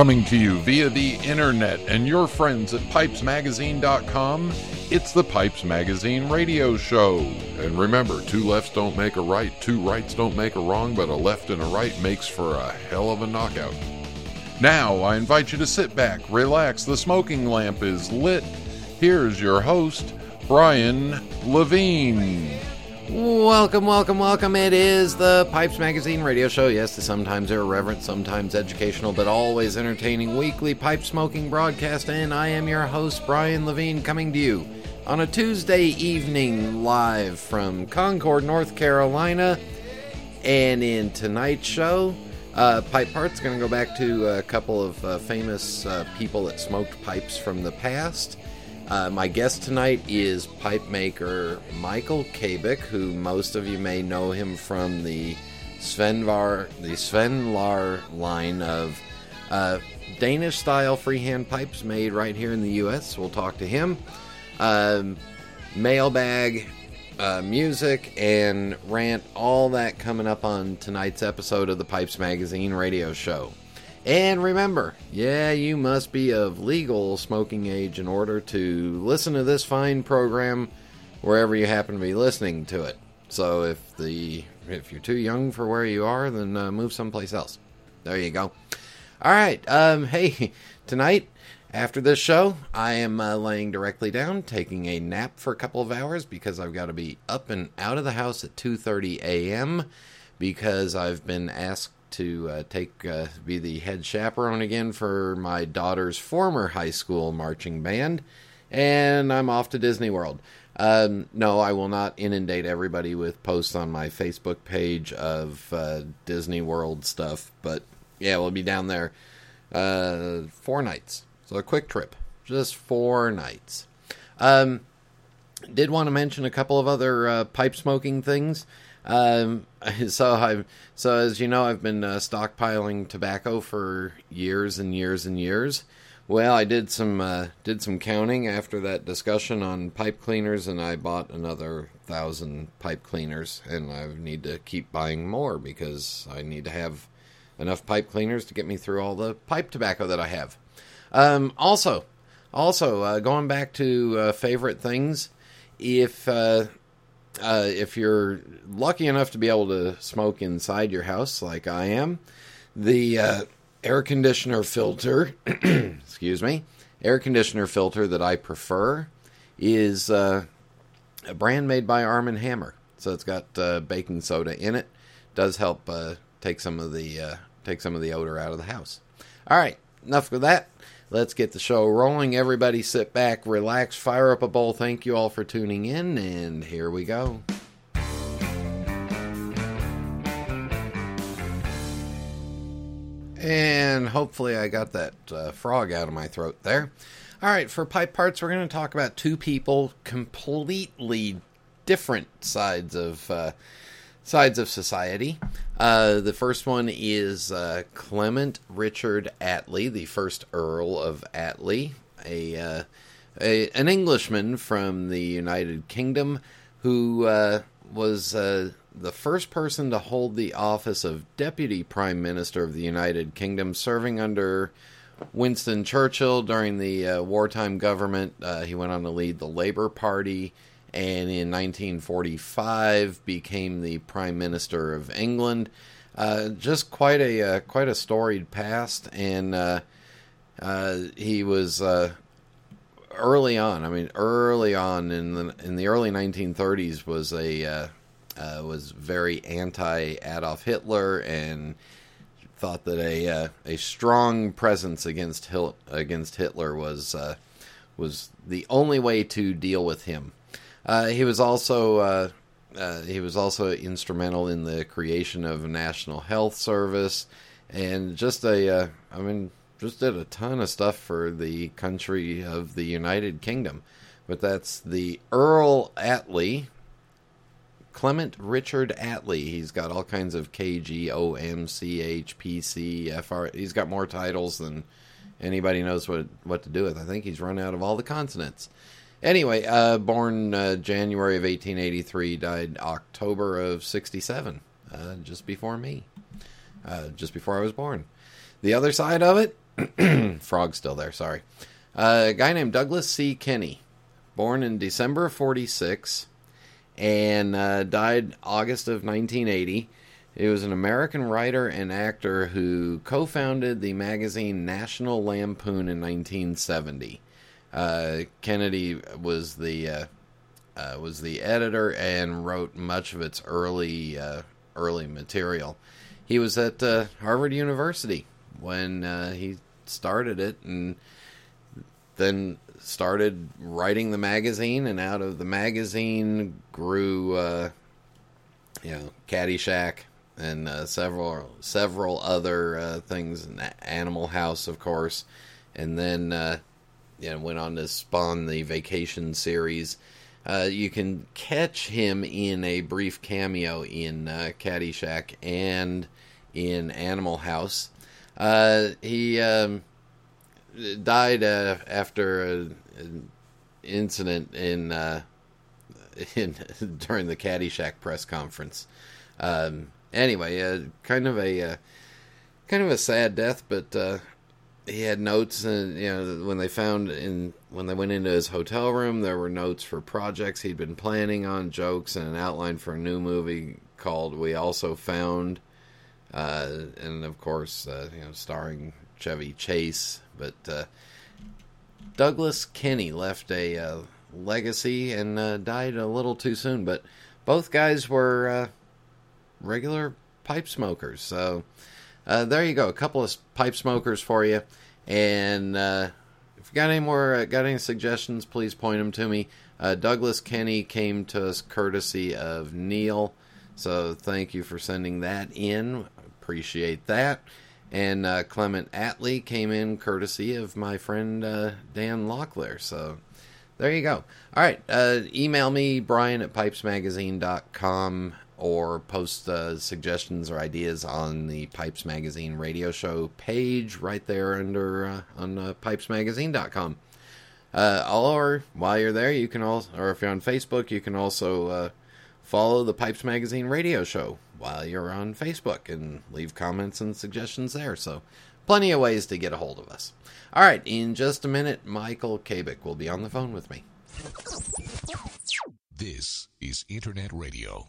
Coming to you via the internet and your friends at pipesmagazine.com, it's the Pipes Magazine radio show. And remember, two lefts don't make a right, two rights don't make a wrong, but a left and a right makes for a hell of a knockout. Now, I invite you to sit back, relax, the smoking lamp is lit. Here's your host, Brian Levine. Welcome, welcome, welcome. It is the Pipes Magazine radio show. Yes, the sometimes irreverent, sometimes educational, but always entertaining weekly pipe smoking broadcast. And I am your host, Brian Levine, coming to you on a Tuesday evening live from Concord, North Carolina. And in tonight's show, uh, Pipe Parts going to go back to a couple of uh, famous uh, people that smoked pipes from the past. Uh, my guest tonight is pipe maker Michael Kabik, who most of you may know him from the Svenvar, the Svenlar line of uh, Danish style freehand pipes made right here in the U.S. We'll talk to him. Um, mailbag, uh, music, and rant, all that coming up on tonight's episode of the Pipes Magazine radio show. And remember, yeah, you must be of legal smoking age in order to listen to this fine program wherever you happen to be listening to it. So if the if you're too young for where you are, then uh, move someplace else. There you go. All right. Um, hey, tonight after this show, I am uh, laying directly down, taking a nap for a couple of hours because I've got to be up and out of the house at 2:30 a.m. because I've been asked to uh, take uh, be the head chaperone again for my daughter's former high school marching band, and I'm off to Disney World. Um, no, I will not inundate everybody with posts on my Facebook page of uh, Disney World stuff, but yeah, we'll be down there uh, four nights. So a quick trip, just four nights. Um, did want to mention a couple of other uh, pipe smoking things. Um, so I, so as you know, I've been uh, stockpiling tobacco for years and years and years. Well, I did some uh, did some counting after that discussion on pipe cleaners, and I bought another thousand pipe cleaners, and I need to keep buying more because I need to have enough pipe cleaners to get me through all the pipe tobacco that I have. Um, also, also uh, going back to uh, favorite things, if uh, if you're lucky enough to be able to smoke inside your house, like I am, the uh, air conditioner filter, excuse me, air conditioner filter that I prefer is uh, a brand made by Arm and Hammer. So it's got uh, baking soda in it. Does help uh, take some of the uh, take some of the odor out of the house. All right, enough of that. Let's get the show rolling. Everybody sit back, relax, fire up a bowl. Thank you all for tuning in, and here we go. And hopefully, I got that uh, frog out of my throat there. All right, for pipe parts, we're going to talk about two people completely different sides of uh, sides of society. Uh, the first one is uh, Clement Richard Attlee, the first Earl of Attlee, a, uh, a an Englishman from the United Kingdom who uh, was uh, the first person to hold the office of Deputy Prime Minister of the United Kingdom, serving under Winston Churchill during the uh, wartime government. he went on to lead the Labour Party and in 1945 became the Prime Minister of England. Uh, just quite a uh, quite a storied past, and uh, uh he was uh, early on. I mean, early on in the in the early 1930s was a uh, was very anti Adolf Hitler and thought that a a strong presence against Hil- against Hitler was was the only way to deal with him. Uh, he was also uh, uh, he was also instrumental in the creation of national health service, and just a uh, I mean just did a ton of stuff for the country of the United Kingdom. But that's the Earl Attlee, Clement Richard Attlee. He's got all kinds of KG, OM, CH, PC, FR. He's got more titles than anybody knows what what to do with. I think he's run out of all the consonants. Anyway, uh, born uh, January of 1883, died October of 67, uh, just before me, uh, just before I was born. The other side of it Frog's still there, sorry. Uh, a guy named Douglas C. Kenney, born in December of 46 and uh, died August of 1980. He was an American writer and actor who co founded the magazine National Lampoon in 1970. Uh, Kenney was the uh, uh, was the editor and wrote much of its early uh, early material. He was at uh, Harvard University when uh, he started it, and then started writing the magazine. And out of the magazine grew, uh, you know, Caddyshack and uh, several several other things. Animal House, of course, and then know, went on to spawn the Vacation series uh, you can catch him in a brief cameo in uh, Caddyshack and in Animal House. Uh, he um, died uh, after an incident in, uh, in during the Caddyshack press conference. Um, anyway, uh, kind of a kind of a sad death, but he had notes and you know when they found in when they went into his hotel room there were notes for projects he'd been planning on jokes and an outline for a new movie called we also found. Uh, and of course uh, you know starring chevy chase. But uh, douglas kenney left a uh, legacy and uh, died a little too soon. But both guys were uh, regular pipe smokers. So uh, there you go, a couple of pipe smokers for you. And uh, if you got any more, uh, got any suggestions, please point them to me. Uh, Douglas Kenney came to us courtesy of Neil, so thank you for sending that in. Appreciate that. And uh, Clement Attlee came in courtesy of my friend Dan Locklear. So there you go. All right, email me, Brian at pipesmagazine.com or post uh, suggestions or ideas on the Pipes Magazine radio show page right there under uh, on uh, pipesmagazine.com. Uh, or while you're there, you can also, or if you're on Facebook, you can also uh, follow the Pipes Magazine radio show while you're on Facebook and leave comments and suggestions there. So, plenty of ways to get a hold of us. All right, in just a minute, Michael Kabik will be on the phone with me. This is Internet Radio.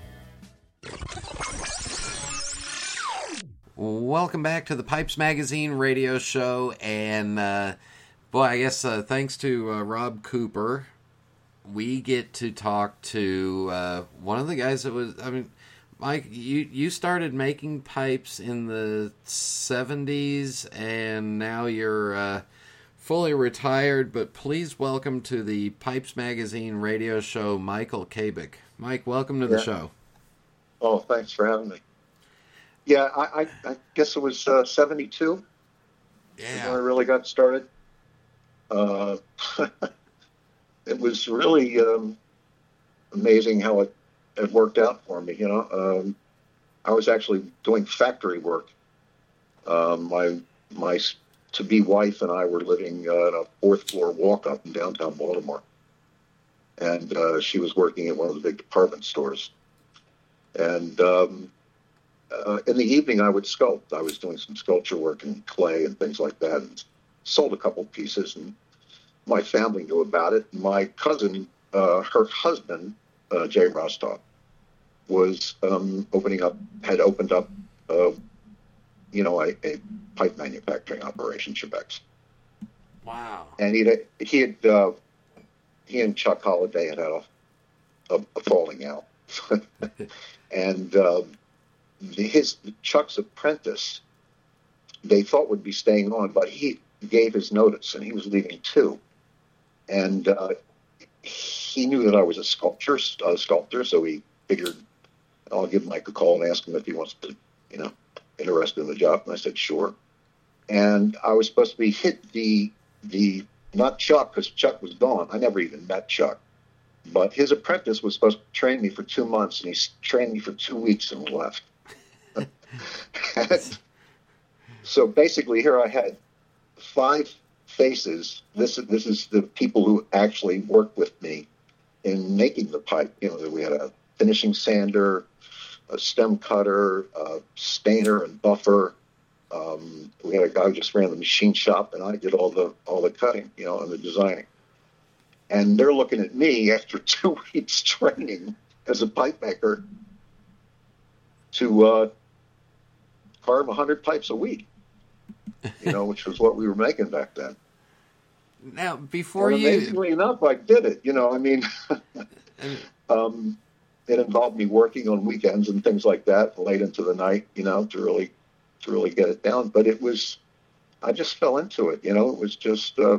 Welcome back to the Pipes Magazine radio show. And, uh, boy, I guess uh, thanks to uh, Rob Cooper, we get to talk to uh, one of the guys that was, I mean, Mike, you, you started making pipes in the 70s, and now you're uh, fully retired. But please welcome to the Pipes Magazine radio show, Michael Kabik. Mike, welcome to the yeah. show. Oh, thanks for having me. Yeah, I, I, I guess it was uh, 72 yeah. when I really got started. Uh, it was really um, amazing how it, it worked out for me. You know, um, I was actually doing factory work. Um, my my to be wife and I were living uh, in a fourth floor walk up in downtown Baltimore, and uh, she was working at one of the big department stores. And um, uh, in the evening, I would sculpt. I was doing some sculpture work in clay and things like that, and sold a couple pieces. And my family knew about it. My cousin, uh, her husband, uh, Jay Rostov, was um, opening up, had opened up, uh, you know, a, a, pipe manufacturing operation, Chipex. Wow. And he he had uh, he and Chuck Holiday had had a, a, a falling out, and um, his Chuck's apprentice they thought would be staying on, but he gave his notice and he was leaving too, and uh, he knew that I was a sculptor, a sculptor, so he figured I'll give Mike a call and ask him if he wants to, you know, interested in the job. And I said sure. And I was supposed to be hit the the not Chuck because Chuck was gone. I never even met Chuck, but his apprentice was supposed to train me for two months, and he trained me for two weeks and left. and so basically, here I had five faces. This this is the people who actually worked with me in making the pipe. You know, we had a finishing sander, a stem cutter, a stainer and buffer. Um, we had a guy who just ran the machine shop, and I did all the all the cutting, you know, and the designing. And they're looking at me after two weeks training as a pipe maker to uh, carve 100 pipes a week, you know, which was what we were making back then. Now, before and you, amazingly enough, I did it. You know, I mean, um, it involved me working on weekends and things like that, late into the night. You know, to really to really get it down. But it was, I just fell into it. You know, it was just. Uh,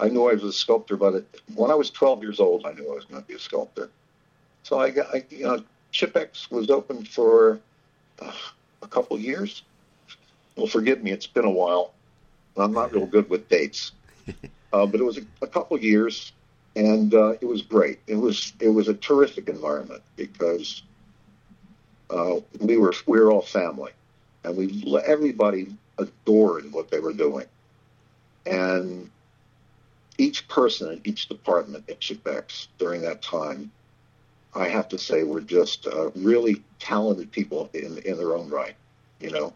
I knew I was a sculptor, but it, when I was 12 years old, I knew I was going to be a sculptor. So I got, I, you know, Chipex was open for uh, a couple years. Well, forgive me, it's been a while. I'm not real good with dates, uh, but it was a, a couple years, and uh, it was great. It was it was a terrific environment because uh, we were we were all family, and we everybody adored what they were doing, and each person in each department at Chipex during that time, I have to say, were just uh, really talented people in in their own right. You know,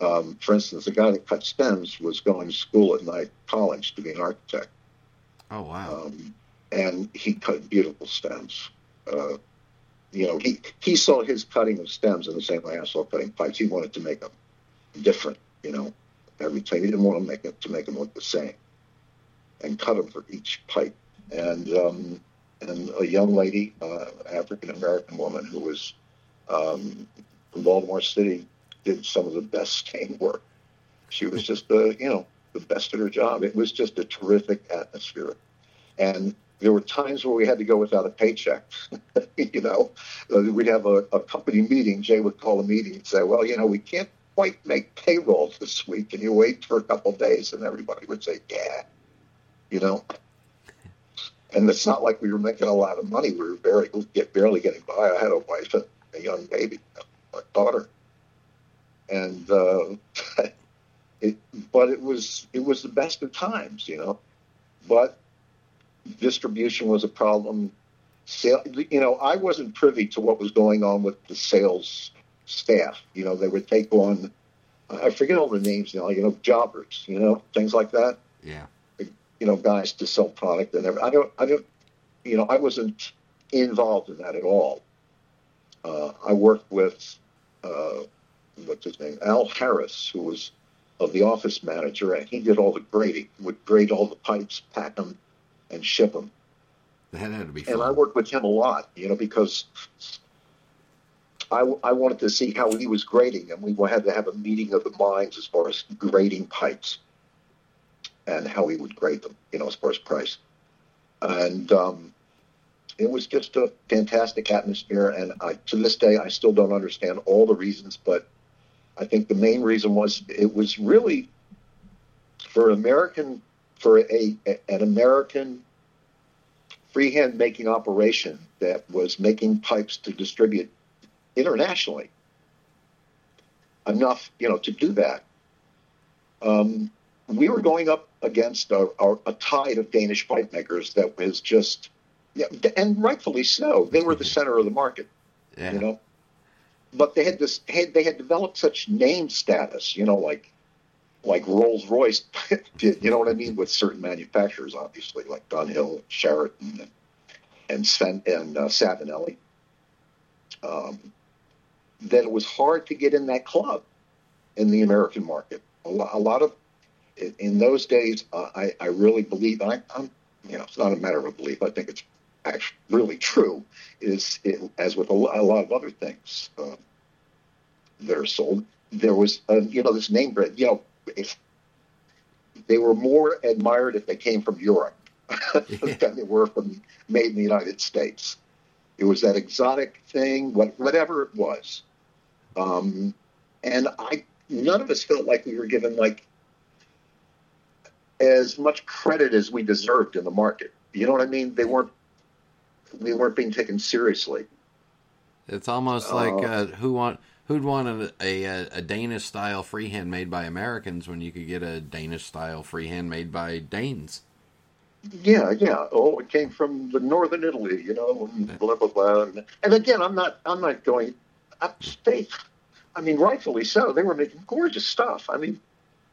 um, for instance, the guy that cut stems was going to school at night college to be an architect. Oh wow! Um, and he cut beautiful stems. Uh, you know, he he saw his cutting of stems in the same way I saw cutting pipes. He wanted to make them different. You know, every time he didn't want to make it to make them look the same, and cut them for each pipe. And um, and a young lady, uh, African American woman who was um, from Baltimore City, did some of the best stain work. She was just, the you know, the best at her job. It was just a terrific atmosphere. And there were times where we had to go without a paycheck. you know, uh, we'd have a, a company meeting. Jay would call a meeting and say, well, you know, we can't quite make payroll this week. Can you wait for a couple of days? And everybody would say, yeah, you know. And it's not like we were making a lot of money. We were barely, get, barely getting by. I had a wife and a young baby, a daughter and uh, it, but it was it was the best of times, you know. But distribution was a problem. Sale, you know, I wasn't privy to what was going on with the sales staff. You know, they would take on I forget all the names now. You know, jobbers. You know, things like that. Yeah. You know, guys to sell product and everything. I don't. I don't. You know, I wasn't involved in that at all. Uh, I worked with uh, what's his name, Al Harris, who was of the office manager, and he did all the grading. Would grade all the pipes, pack them, and ship them. That had to be fun. And I worked with him a lot, you know, because I, I wanted to see how he was grading, and we had to have a meeting of the minds as far as grading pipes and how he would grade them, you know, as far as price. And um, it was just a fantastic atmosphere, and I, to this day, I still don't understand all the reasons, but I think the main reason was it was really for American for a, a an American freehand making operation that was making pipes to distribute internationally enough, you know, to do that. Um, we were going up against a, a, a, tide of Danish pipe makers that was just, yeah, and rightfully so. They were the center of the market, yeah. you know but they had this had they had developed such name status, you know, like like Rolls Royce, you know what I mean, with certain manufacturers, obviously, like Dunhill, Charatan, and and, Sven, and uh, Savinelli. Um, that it was hard to get in that club in the American market. A lot, a lot of in, those days, uh, I, I really believe, and I, I'm, you know, it's not a matter of belief. I think it's actually really true. Is it, as with a, a lot of other things uh, that are sold, there was, uh, you know, this name brand. You know, if they were more admired if they came from Europe than they were from made in the United States. It was that exotic thing, what, whatever it was. Um, and I, none of us felt like we were given like as much credit as we deserved in the market. You know what I mean? They weren't, we weren't being taken seriously. It's almost Uh, like uh, who want who'd want a, a, a Danish style freehand made by Americans when you could get a Danish style freehand made by Danes. Yeah, yeah. Oh, it came from the northern Italy, you know, and blah blah blah. And, and again, I'm not, I'm not going upstate. I mean, rightfully so. They were making gorgeous stuff. I mean,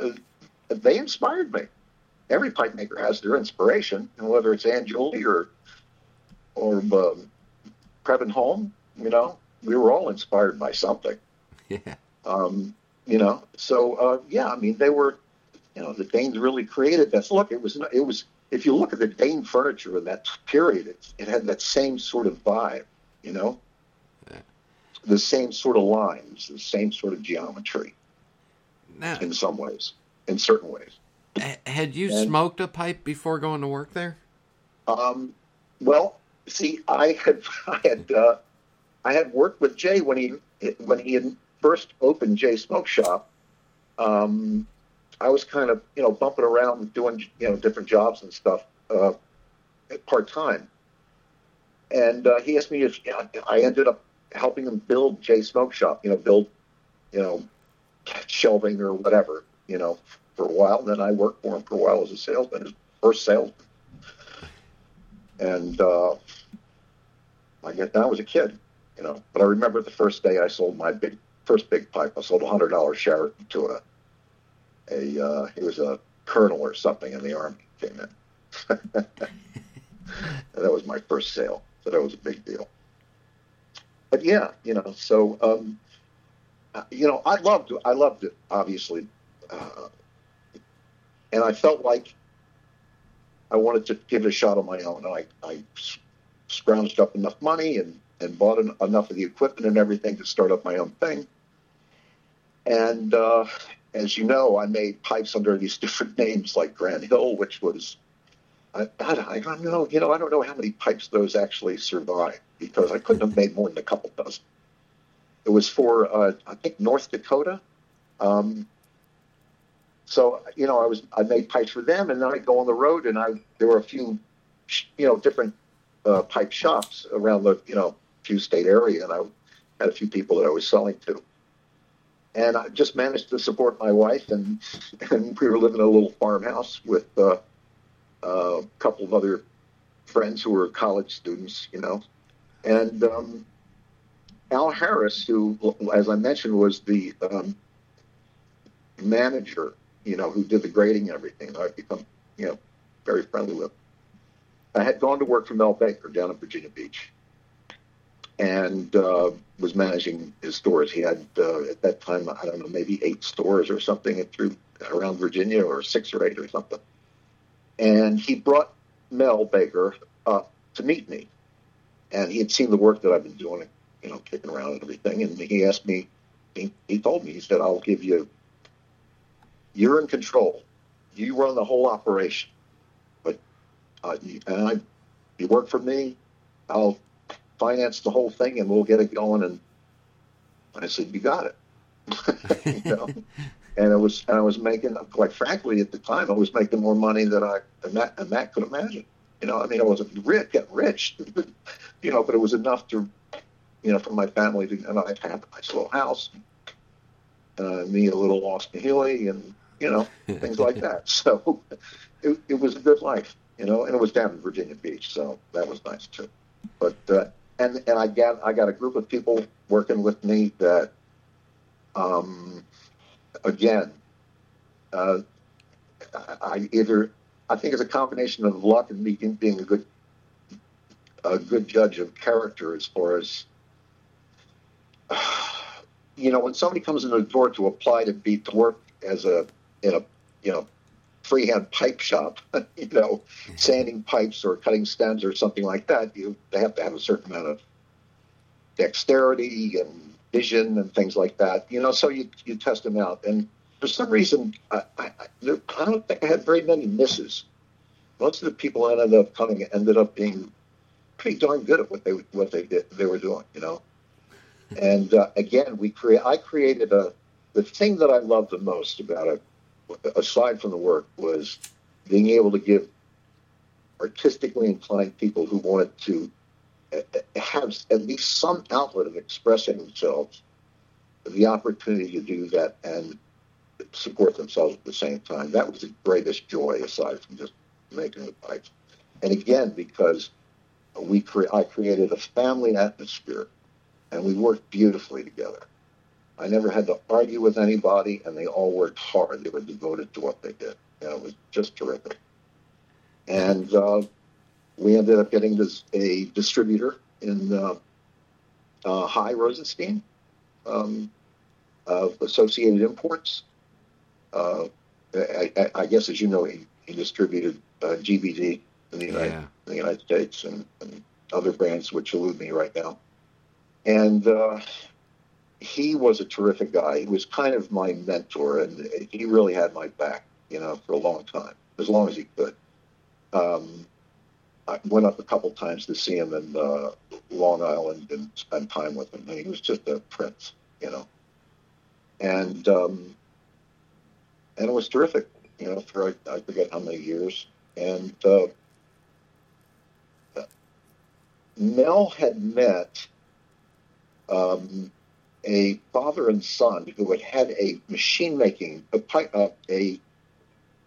uh, they inspired me. Every pipe maker has their inspiration, and whether it's Anne Julie or or um, Preben Holm, you know, we were all inspired by something. Yeah. Um, you know, so uh, yeah, I mean, they were, you know, the Danes really created this. Look, it was, it was. If you look at the Dane furniture in that period, it, it had that same sort of vibe. You know, Yeah. the same sort of lines, the same sort of geometry Now, in some ways, in certain ways. Had you And- smoked a pipe before going to work there? Um, well, see, I had I had uh, I had worked with Jay when he when he first opened Jay Smoke Shop. Um, I was kind of you know bumping around doing you know different jobs and stuff uh, part time, and uh, he asked me if you know, I ended up helping him build Jay Smoke Shop. You know, build you know shelving or whatever. You know, for a while. Then I worked for him for a while as a salesman, his first salesman and uh, I guess I was a kid, you know. But I remember the first day I sold my big first big pipe. I sold a hundred dollar Charatan to a a uh, he was a colonel or something in the army came in. and that was my first sale, so that was a big deal. But yeah, you know, so um, uh, you know, I loved I loved it obviously, uh, and I felt like I wanted to give it a shot on my own. And I, I scrounged up enough money and, and bought en- enough of the equipment and everything to start up my own thing. And uh, as you know, I made pipes under these different names like Grand Hill, which was, I, I, I don't know, you know, I don't know how many pipes those actually survived because I couldn't have made more than a couple dozen. It was for, uh, I think, North Dakota. Um, so you know, I was I made pipes for them, and then I go on the road, and I there were a few, you know, different uh, pipe shops around the you know few state area, and I had a few people that I was selling to, and I just managed to support my wife, and and we were living in a little farmhouse with uh, uh, a couple of other friends who were college students, you know, and um, Al Harris, who, as I mentioned, was the um, manager you know, who did the grading and everything. I've become, you know, very friendly with. I had gone to work for Mel Baker down in Virginia Beach, and uh, was managing his stores. He had uh, at that time, I don't know, maybe eight stores or something through around Virginia, or six or eight or something. And he brought Mel Baker up to meet me, and he had seen the work that I've been doing, you know, kicking around and everything. And he asked me, he, he told me, he said, "I'll give you." You're in control. You run the whole operation. But uh, you, and I, you work for me. I'll finance the whole thing, and we'll get it going. And I said, "You got it." you know, and it was, and I was making, quite frankly, at the time, I was making more money than I than Matt, Matt could imagine. You know, I mean, I wasn't rich, getting rich, you know, but it was enough to, you know, for my family to, and I had a nice little house. Uh, me a little Austin Healey and you know, things like that. So it, it was a good life, you know, and it was down in Virginia Beach, so that was nice too. But uh, and and I got I got a group of people working with me that, um, again, uh, I either I think it's a combination of luck and me being a good a good judge of character as far as. You know, when somebody comes in the door to apply to be to work as a in a you know freehand pipe shop, you know, sanding pipes or cutting stems or something like that, you they have to have a certain amount of dexterity and vision and things like that. You know, so you you test them out. And for some reason, I, I, I don't think I had very many misses. Most of the people that ended up coming ended up being pretty darn good at what they what they did they were doing. You know, and uh, again, we create. I created a the thing that I love the most about it, aside from the work, was being able to give artistically inclined people who wanted to uh, have at least some outlet of expressing themselves the opportunity to do that and support themselves at the same time. That was the greatest joy, aside from just making the pipes. And again, because we cre- I created a family atmosphere, and we worked beautifully together. I never had to argue with anybody, and they all worked hard. They were devoted to what they did. Know, it was just terrific. And uh, we ended up getting this, a distributor in uh, uh, Hy Rosenstein, um, of Associated Imports. Uh, I, I, I, guess, as you know, he, he distributed uh, GBD in the United, yeah. in the United States and, and, other brands which elude me right now. And uh, he was a terrific guy. He was kind of my mentor, and he really had my back, you know, for a long time, as long as he could. Um, I went up a couple times to see him in uh, Long Island and spend time with him, and he was just a prince, you know. And um, and it was terrific, you know, for I, I forget how many years. And uh, Mel had met um, a father and son who had had a machine making a pipe, uh, a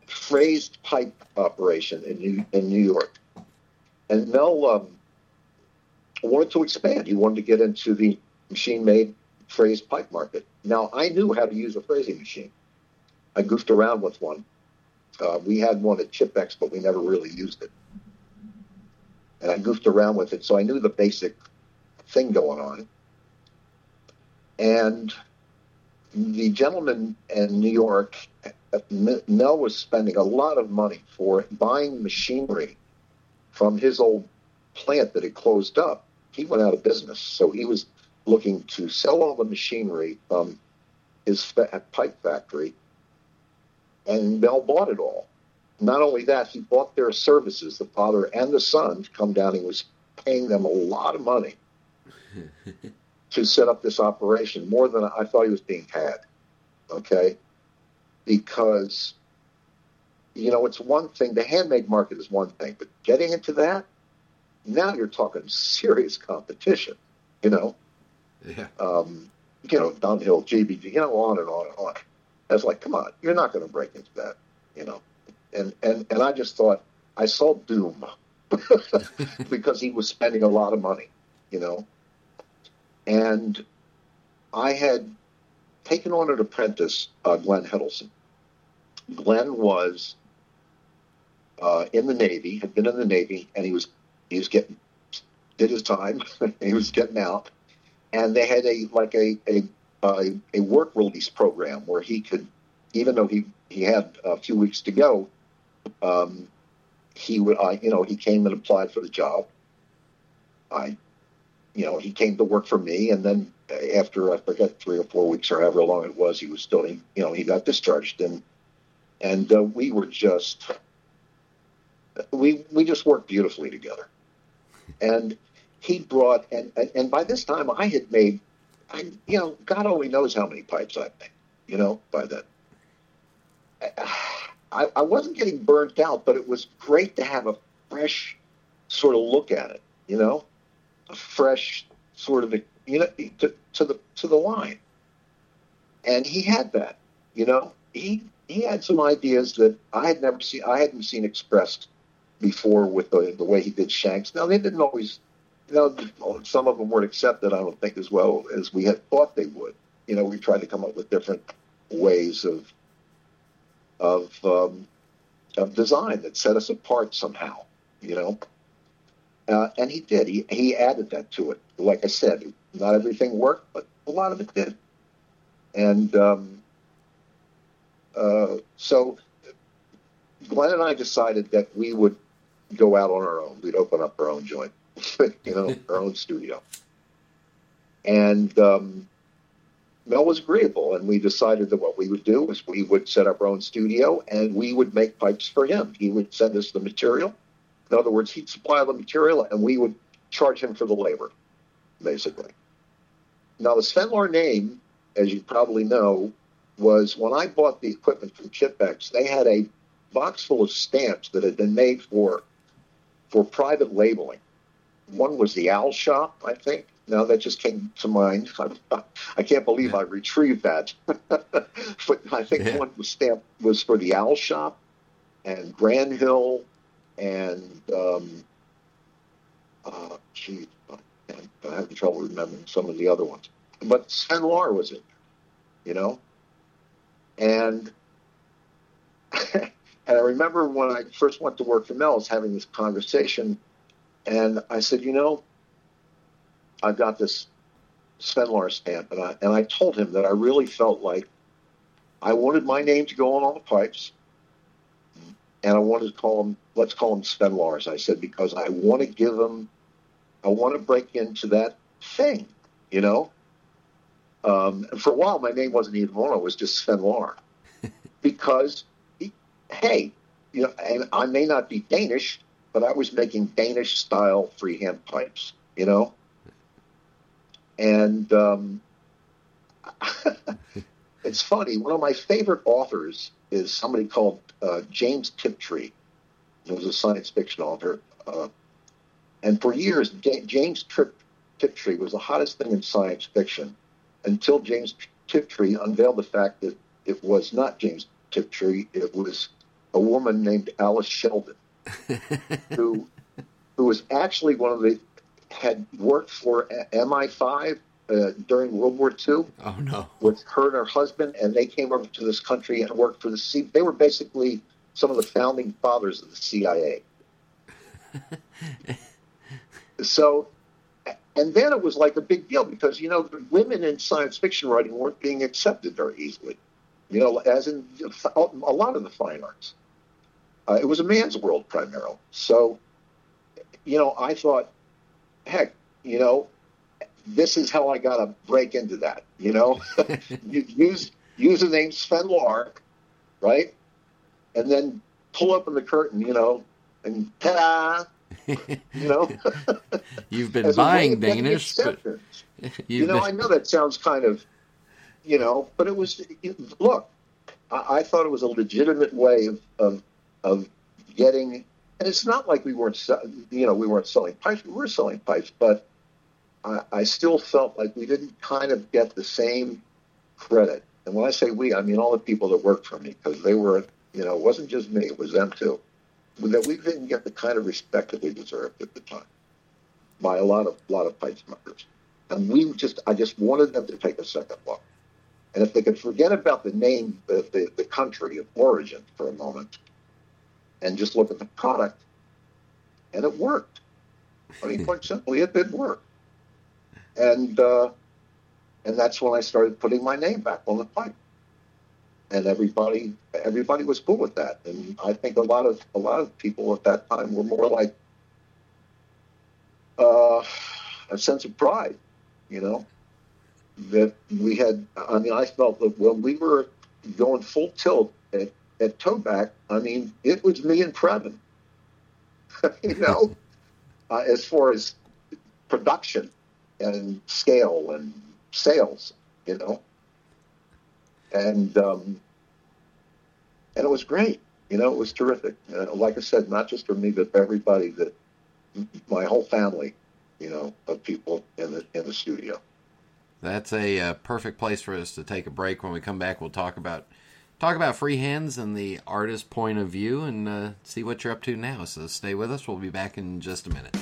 phrased pipe operation in New, in New York, and Mel um, wanted to expand. He wanted to get into the machine made phrased pipe market. Now I knew how to use a phrasing machine. I goofed around with one. Uh, we had one at Chipex, but we never really used it. And I goofed around with it, so I knew the basic thing going on. And the gentleman in New York, Mel was spending a lot of money for buying machinery from his old plant that had closed up. He went out of business, so he was looking to sell all the machinery from his pipe factory, and Mel bought it all. Not only that, he bought their services, the father and the son, to come down. He was paying them a lot of money to set up this operation more than I thought he was being had. Okay, because you know it's one thing. The handmade market is one thing, but getting into that now you're talking serious competition. You know, yeah. Um, you know, Dunhill, GBD, you know, on and on and on. I was like, come on, you're not going to break into that, you know. And and and I just thought I saw doom because he was spending a lot of money, you know. And I had taken on an apprentice, uh, Glenn Heddleson. Glenn was uh, in the Navy, had been in the Navy, and he was he was getting did his time. he was getting out, and they had a like a a a, a work release program where he could, even though he he had a few weeks to go, um, he would I you know he came and applied for the job. I you know, he came to work for me, and then after I forget three or four weeks or however long it was, he was still, he, you know, he got discharged, and and uh, we were just, we we just worked beautifully together, and he brought, and and by this time I had made, I you know, God only knows how many pipes I've made, you know, by then. I, I wasn't getting burnt out, but it was great to have a fresh sort of look at it, you know fresh sort of you know to, to the to the line, and he had that. You know, he he had some ideas that I had never seen. I hadn't seen expressed before with the the way he did shanks. Now they didn't always. You know, some of them weren't accepted. I don't think as well as we had thought they would. You know, we tried to come up with different ways of of um, of design that set us apart somehow. You know, uh, and he did. He, he added that to it. Like I said, not everything worked, but a lot of it did. And um, uh, so Glenn and I decided that we would go out on our own. We'd open up our own joint, you know, our own studio. And um, Mel was agreeable, and we decided that what we would do was we would set up our own studio and we would make pipes for him. He would send us the material. In other words, he'd supply the material and we would charge him for the labor, basically. Now, the Svenlar name, as you probably know, was when I bought the equipment from Chipex, they had a box full of stamps that had been made for for private labeling. One was the Owl Shop, I think. Now that just came to mind. I, I can't believe I retrieved that. but I think Yeah. one was stamped was for the Owl Shop and Grand Hill and um, uh, gee, I'm having trouble remembering some of the other ones. But Sven was in there, you know, and and I remember when I first went to work for Mel, I was having this conversation, and I said, you know, I've got this Svenlar stamp, and I and I told him that I really felt like I wanted my name to go on all the pipes, and I wanted to call them, let's call them Svenlars. I said because I want to give them, I want to break into that thing, you know. Um, and for a while, my name wasn't even on; it was just Svenlar, because he, hey, you know, and I may not be Danish, but I was making Danish style freehand pipes, you know. And um, it's funny. One of my favorite authors is somebody called uh, James Tiptree. He was a science fiction author, uh, and for years, J- James Trip- Tiptree was the hottest thing in science fiction until James Tiptree unveiled the fact that it was not James Tiptree; it was a woman named Alice Sheldon, who who was actually one of the had worked for MI5 uh, during World War II Oh no. with her and her husband, and they came over to this country and worked for the C. They were basically some of the founding fathers of the CIA. so, and then it was like a big deal because you know the women in science fiction writing weren't being accepted very easily. You know, as in a lot of the fine arts, uh, it was a man's world primarily. So, you know, I thought, heck, you know, this is how I got to break into that. You know, You use use the name Sven Lark, right, and then pull open the curtain, you know, and ta-da, you know. You've been as a way buying Danish, but you've know, been, I know that sounds kind of, you know, but it was. Look, I, I thought it was a legitimate way of, of of getting, and it's not like we weren't, you know, we weren't selling pipes. We were selling pipes, but I, I still felt like we didn't kind of get the same credit. And when I say we, I mean all the people that worked for me because they were, you know, it wasn't just me; it was them too. That we didn't get the kind of respect that we deserved at the time by a lot of lot of pipe smokers. And we just, I just wanted them to take a second look. And if they could forget about the name, the, the, the country of origin for a moment, and just look at the product, and it worked. I mean, quite simply, it did work. And uh, and that's when I started putting my name back on the pipe. And everybody, everybody was cool with that. And I think a lot of a lot of people at that time were more like uh, a sense of pride, you know, that we had. I mean, I felt that when we were going full tilt at, at Toback, I mean, it was me and Preben, you know, uh, as far as production and scale and sales, you know, and um, and it was great. You know, it was terrific. Uh, like I said, not just for me, but everybody that my whole family, you know, of people in the in the studio. that's a uh, perfect place for us to take a break. When we come back, we'll talk about talk about free hands and the artist point of view, and uh, see what you're up to now. So stay with us. We'll be back in just a minute.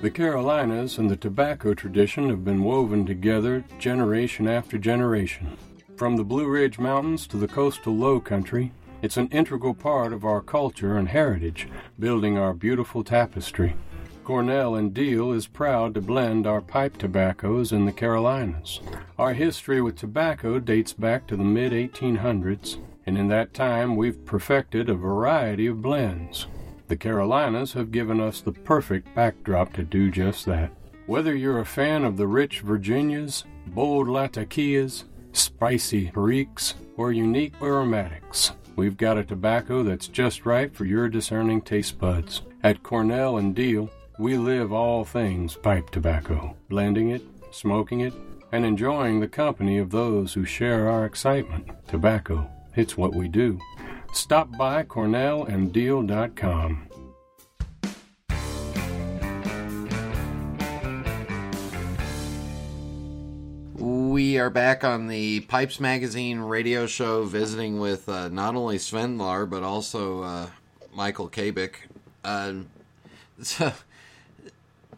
The Carolinas and the tobacco tradition have been woven together generation after generation. From the Blue Ridge Mountains to the coastal low country, it's an integral part of our culture and heritage, building our beautiful tapestry. Cornell and Diehl is proud to blend our pipe tobaccos in the Carolinas. Our history with tobacco dates back to the mid 1800s, and in that time we've perfected a variety of blends. The Carolinas have given us the perfect backdrop to do just that. Whether you're a fan of the rich Virginias, bold Latakias, spicy Periques, or unique aromatics, we've got a tobacco that's just right for your discerning taste buds. At Cornell and Diehl, we live all things pipe tobacco, blending it, smoking it, and enjoying the company of those who share our excitement. Tobacco, it's what we do. Stop by cornellanddiehl.com. We are back on the Pipes Magazine radio show, visiting with uh, not only Sven Lar but also uh, Michael Kabik. Uh, so,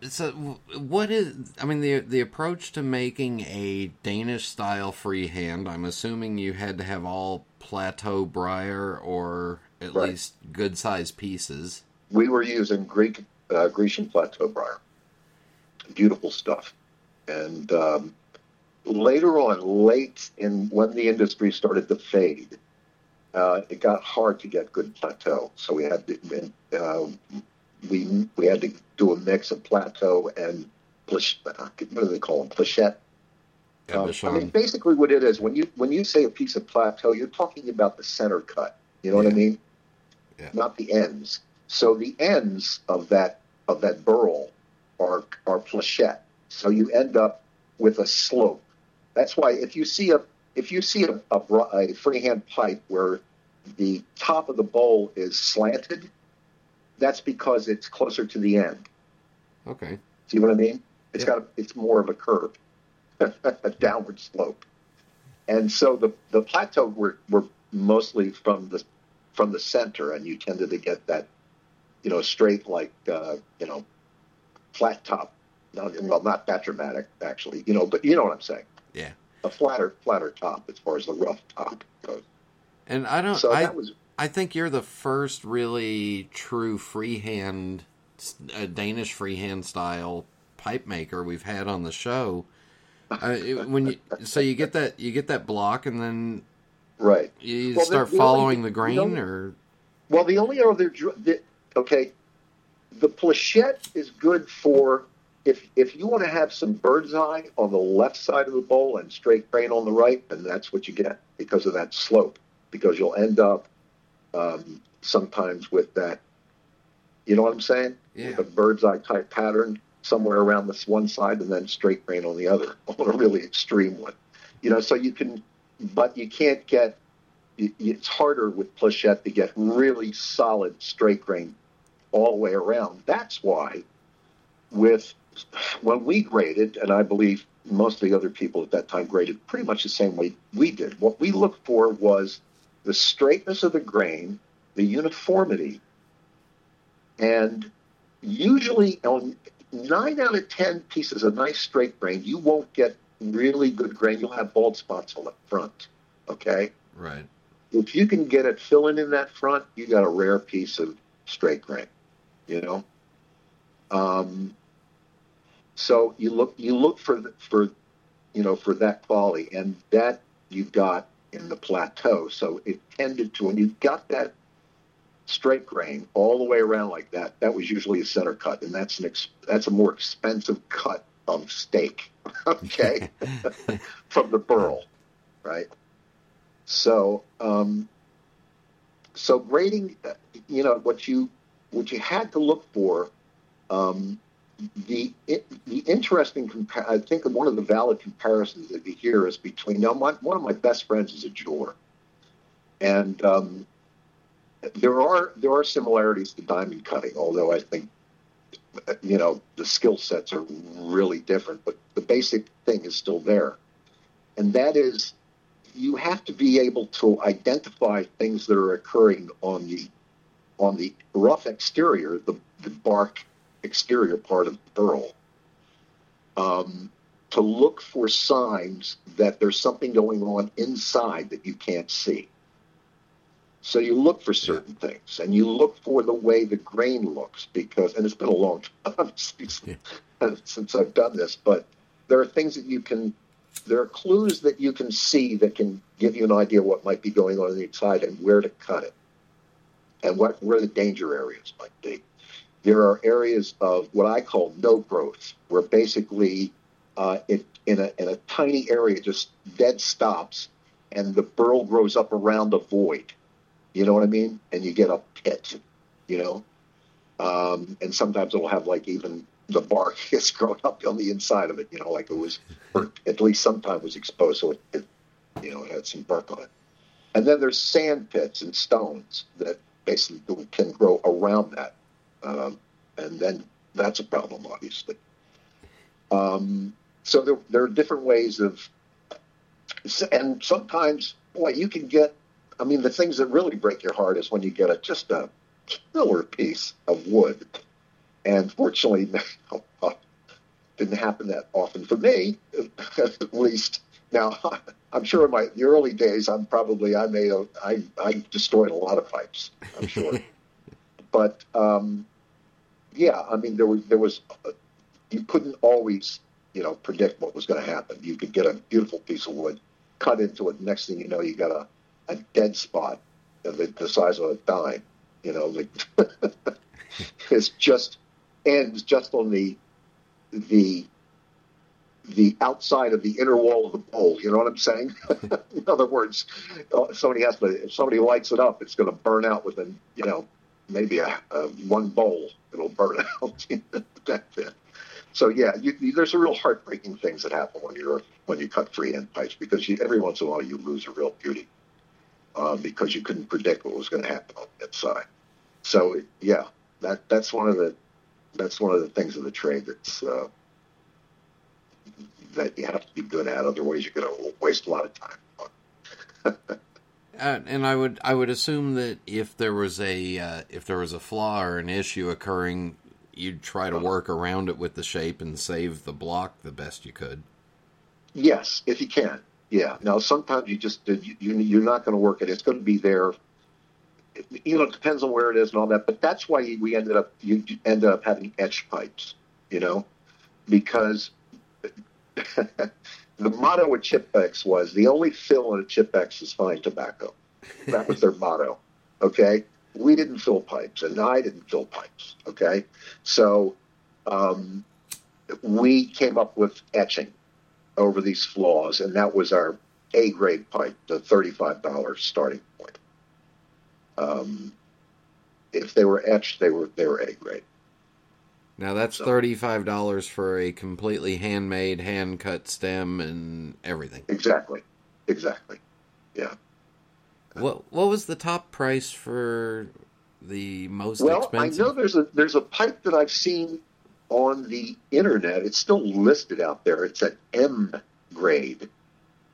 so what is? I mean, the the approach to making a Danish style freehand. I'm assuming you had to have all plateau briar or at Right. least good sized pieces. We were using Greek uh, Grecian plateau briar. Beautiful stuff. And um, later on, late in when the industry started to fade, uh, it got hard to get good plateau. So we had to uh, we we had to do a mix of plateau and what do they call them? Plachette. Um, I mean, basically, what it is when you when you say a piece of plateau, you're talking about the center cut. You know what I mean? Yeah. Not the ends. So the ends of that of that burl are are plachette. So you end up with a slope. That's why if you see a if you see a, a, a freehand pipe where the top of the bowl is slanted, that's because it's closer to the end. okay. See what I mean? It's Yeah. got a, it's more of a curve, a downward slope, and so the the plateau were were mostly from the from the center, and you tended to get that, you know, straight like uh, you know, flat top. Not, well, not that dramatic actually, you know, but you know what I'm saying. Yeah. A flatter flatter top as far as the rough top goes. And I don't. So I, that was I think you're the first really true freehand, uh, Danish freehand style pipe maker we've had on the show. Uh, it- when you so you get that you get that block and then right. you Well, start the following only- the grain the only- or Well, the only other the, okay, the plachette is good for if if you want to have some bird's eye on the left side of the bowl and straight grain on the right, then that's what you get because of that slope. Because you'll end up um, sometimes with that. You know what I'm saying? Yeah. With a bird's eye type pattern somewhere around this one side and then straight grain on the other on a really extreme one. You know, so you can, but you can't get it's harder with Plachette to get really solid straight grain all the way around. That's why with when we graded, and I believe most of the other people at that time graded pretty much the same way we did. What we looked for was the straightness of the grain, the uniformity, and usually on nine out of ten pieces of nice straight grain, you won't get really good grain. You'll have bald spots on the front. Okay right. if you can get it filling in that front, you got a rare piece of straight grain, you know. Um, so you look you look for the- for you know for that quality, and that you got in the plateau. So it tended to when you've got that straight grain all the way around like that, that was usually a center cut, and that's an ex- that's a more expensive cut of steak, okay, from the burl, right? So, um, so grading, uh, you know, what you what you had to look for, um, the it, the interesting, compa- I think one of the valid comparisons that you hear is between. Now, my, one of my best friends is a jeweler, and um, there are there are similarities to diamond cutting, although I think you know the skill sets are really different, but the basic thing is still there, and that is you have to be able to identify things that are occurring on the on the rough exterior, the, the bark exterior part of the burl, um, to look for signs that there's something going on inside that you can't see. So you look for certain things, and you look for the way the grain looks because, and it's been a long time since, since I've done this, but there are things that you can, there are clues that you can see that can give you an idea what might be going on, on the inside and where to cut it, and what where the danger areas might be. There are areas of what I call no growth, where basically uh, it in a in a tiny area just dead stops, and the burl grows up around a void you know what I mean? And you get a pit, you know? Um, and sometimes it'll have like even the bark has grown up on the inside of it, you know, like it was, or at least sometimes was exposed, so it, it, you know, it had some bark on it. And then there's sand pits and stones that basically can grow around that. Um, and then that's a problem, obviously. Um, so there, there are different ways of, and sometimes, boy, you can get I mean, the things that really break your heart is when you get a just a killer piece of wood. And fortunately, didn't happen that often for me, at least. Now, I'm sure in my the early days, I'm probably I made a I I destroyed a lot of pipes. I'm sure, but um, yeah, I mean there was there was you couldn't always you know predict what was going to happen. You could get a beautiful piece of wood, cut into it. Next thing you know, you got a a dead spot the, the size of a dime. You know, like, it's just ends just on the the the outside of the inner wall of the bowl. You know what I'm saying? In other words, uh, somebody has to. If somebody lights it up, it's going to burn out within you know maybe a, a one bowl. It'll burn out. That's it. So yeah, you, you, there's a real heartbreaking things that happen when you're when you cut freehand pipes because you, every once in a while you lose a real beauty uh, because you couldn't predict what was going to happen on that side. So yeah, that that's one of the that's one of the things of the trade that's uh, that you have to be good at. Otherwise, you're going to waste a lot of time. uh, and I would I would assume that if there was a uh, if there was a flaw or an issue occurring, you'd try to work around it with the shape and save the block the best you could. Yes, if you can. Yeah. Now, sometimes you just you, you're not going to work it. It's going to be there. You know, it depends on where it is and all that. But that's why we ended up you ended up having etch pipes. You know, because the motto at Chipex was the only fill in a Chipex is fine tobacco. That was their motto. Okay. We didn't fill pipes, and I didn't fill pipes. Okay. So um, we came up with etching over these flaws, and that was our A grade pipe, the thirty-five dollars starting point. Um, if they were etched, they were they were A grade. Now that's so, thirty-five dollars for a completely handmade, hand cut stem and everything. Exactly, exactly. Yeah. What What was the top price for the most well, expensive? I know there's a there's a pipe that I've seen on the internet. It's still listed out there. It's an M grade.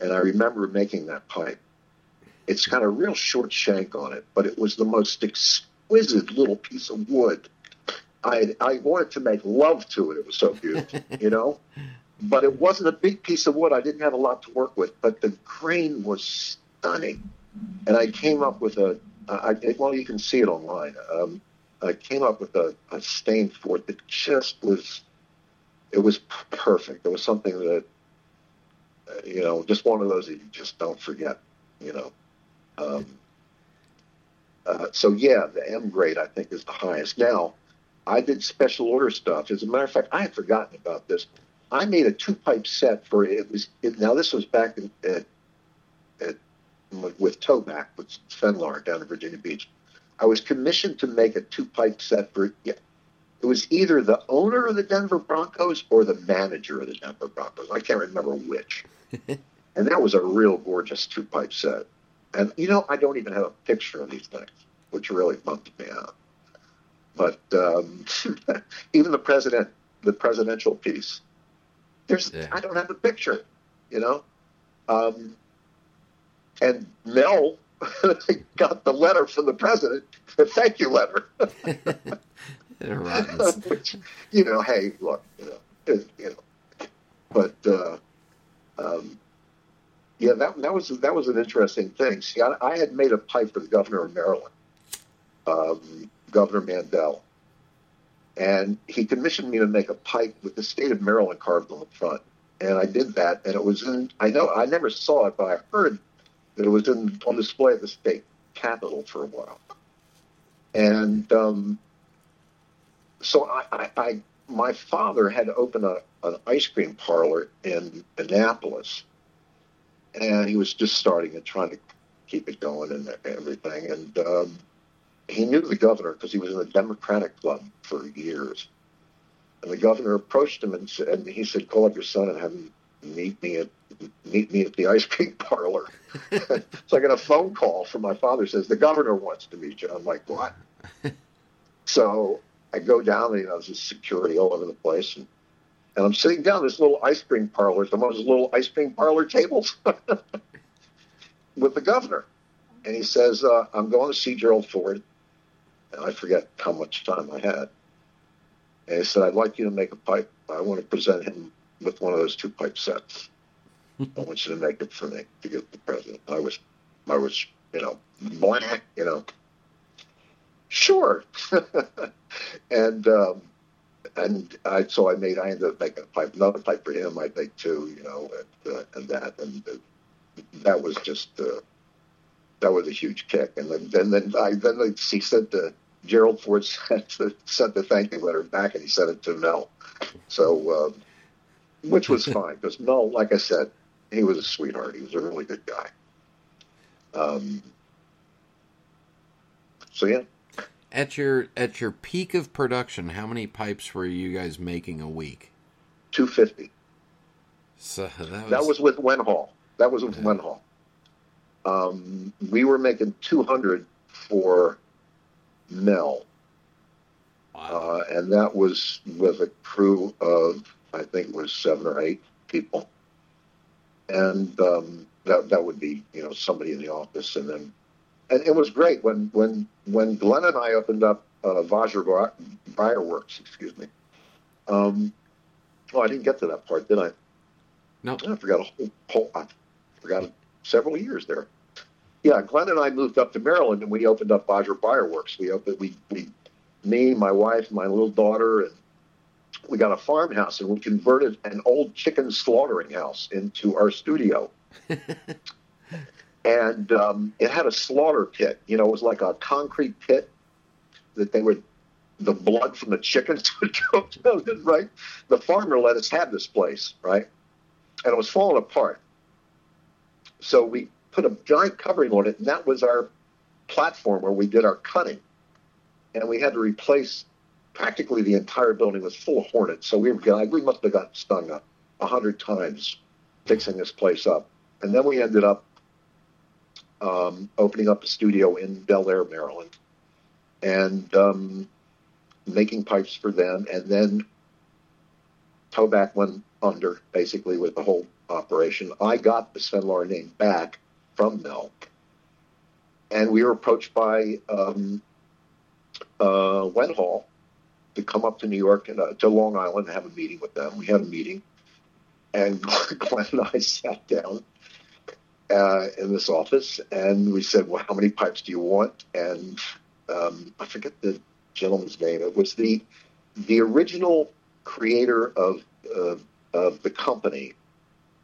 And I remember making that pipe. It's got a real short shank on it, but it was the most exquisite little piece of wood. I, I wanted to make love to it. It was so beautiful, you know? But it wasn't a big piece of wood. I didn't have a lot to work with, but the grain was stunning. And I came up with a, I, well, you can see it online. Um, I came up with a, a stain for it that just was, it was perfect. It was something that, uh, you know, just one of those that you just don't forget, you know. Um, uh, so yeah, the M grade I think is the highest. Now, I did special order stuff. As a matter of fact, I had forgotten about this. I made a two pipe set for it was it, now this was back in, at, at with Toback with Sven Lar down in Virginia Beach. I was commissioned to make a two pipe set for yeah, it was either the owner of the Denver Broncos or the manager of the Denver Broncos. I can't remember which. and that was a real gorgeous two pipe set. And you know, I don't even have a picture of these things, which really bumped me out. But um, even the president, the presidential piece, there's yeah. I don't have a picture, you know. Um, and Mel got the letter from the president, the thank you letter. Which, you know, hey, look, you know, you know, but uh, um, Yeah, that that was that was an interesting thing. See, I, I had made a pipe for the governor of Maryland, um, Governor Mandel, and he commissioned me to make a pipe with the state of Maryland carved on the front. And I did that, and it was in. I know I never saw it, but I heard that it was in on display at the state capitol for a while. And um, so I, I, I, my father had opened a, an ice cream parlor in Annapolis, and he was just starting and trying to keep it going and everything. And um, he knew the governor because he was in the Democratic Club for years. And the governor approached him and, said, and he said, "Call up your son and have him meet me at meet me at the ice cream parlor." so I get a phone call from my father. Says the governor wants to meet you. I'm like, what? so I go down, and you know, there's security all over the place, and, and I'm sitting down this little ice cream parlor, some of those little ice cream parlor tables with the governor, and he says, uh, "I'm going to see Gerald Ford," and I forget how much time I had, and he said, "I'd like you to make a pipe. I want to present him with one of those two pipe sets. I want you to make it for me to give the president." I was, I was, you know, blank, you know sure. and um, and I so I made I ended up making a pipe, another pipe for him. I made two, you know, and, uh, and that and uh, that was just uh, that was a huge kick. And then then then I then like, he sent the Gerald Ford sent the, sent the thank you letter back, and he sent it to Mel. So, um, which was fine because Mel, like I said, he was a sweetheart. He was a really good guy. Um, so yeah at your at your peak of production, how many pipes were you guys making a week? Two fifty. So that was, that was with Wenhall. That was with yeah. Wenhall. Um, we were making two hundred for Mel, wow. uh, and that was with a crew of I think it was seven or eight people, and um, that that would be you know somebody in the office, and then and it was great when when when Glenn and I opened up uh, Vajra Briarworks, excuse me. Um, oh, I didn't get to that part, did I? No, I forgot a whole, whole I forgot several years there. Yeah, Glenn and I moved up to Maryland, and we opened up Vajra Briarworks. We opened we we me, my wife, my little daughter, and we got a farmhouse, and we converted an old chicken slaughtering house into our studio. and um, it had a slaughter pit. You know, it was like a concrete pit that they would the blood from the chickens would go down. Right, the farmer let us have this place, right, and it was falling apart. So we put a giant covering on it, and that was our platform where we did our cutting, and we had to replace practically the entire building was full of hornets. So we we must have got stung up a hundred times fixing this place up, and then we ended up um, opening up a studio in Bel Air, Maryland, and um, making pipes for them. And then Toback went under, basically, with the whole operation. I got the Sven name back from Mel, and we were approached by um, uh, Wenhall to come up to New York and uh, to Long Island and have a meeting with them. We had a meeting, and Glenn and I sat down uh, in this office, and we said, "Well, how many pipes do you want?" And um, I forget the gentleman's name. It was the the original creator of uh, of the company,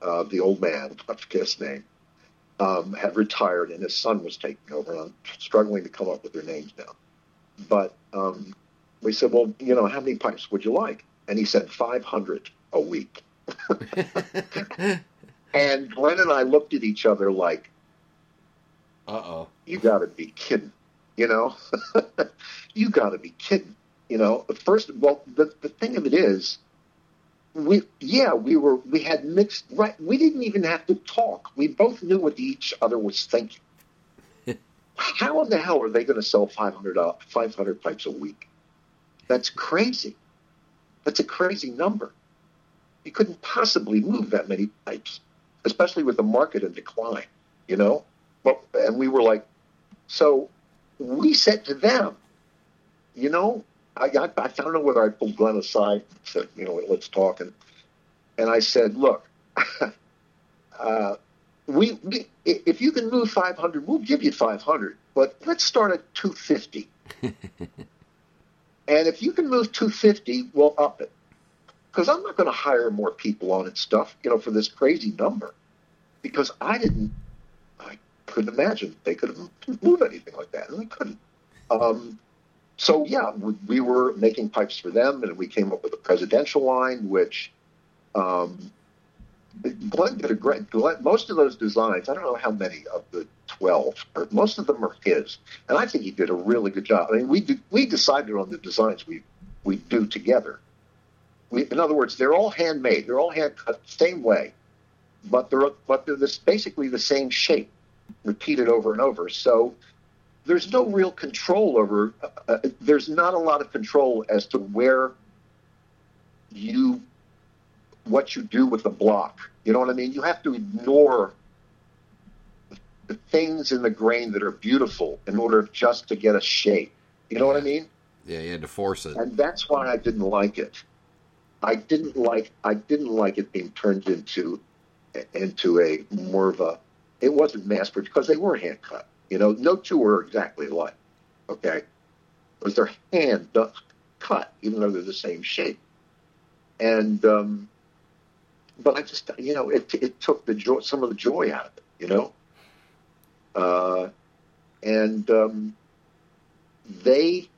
uh, the old man. I forget his name. Um, had retired, and his son was taking over. And I'm struggling to come up with their names now. But um, we said, "Well, you know, how many pipes would you like?" And he said, 500 a week. And Glenn and I looked at each other like, "Uh oh, you got to be kidding!" You know, you got to be kidding. You know, first of all, the the thing of it is, we yeah we were we had mixed right. We didn't even have to talk. We both knew what each other was thinking. How in the hell are they going to sell 500, uh, 500 pipes a week? That's crazy. That's a crazy number. You couldn't possibly move that many pipes especially with the market in decline, you know? But, and we were like, so we said to them, you know, I, I, I don't know whether I pulled Glenn aside said, you know, let's talk. And, and I said, look, uh, we, we if you can move 500, we'll give you 500, but let's start at 250. and if you can move 250, we'll up it. Because I'm not going to hire more people on it stuff, you know, for this crazy number. Because I didn't, I couldn't imagine they could move anything like that, and they couldn't. Um, so yeah, we, we, were making pipes for them, and we came up with a presidential line, which um, Glenn did a great. Glenn, most of those designs, I don't know how many of the twelve, but most of them are his, and I think he did a really good job. I mean, we do, we decided on the designs we we do together. We, in other words, they're all handmade. They're all hand cut the same way, but they're but they're this, basically the same shape, repeated over and over. So there's no real control over. Uh, uh, there's not a lot of control as to where you what you do with the block. You know what I mean? You have to ignore the things in the grain that are beautiful in order just to get a shape. You know what I mean? Yeah, you had to force it, and that's why I didn't like it. I didn't like I didn't like it being turned into into a more of a. It wasn't mass produced because they were hand cut. You know, no two were exactly alike. Okay, because they're hand cut, even though they're the same shape. And um, but I just, you know, it it took the joy, some of the joy out of it. You know, uh, and um, they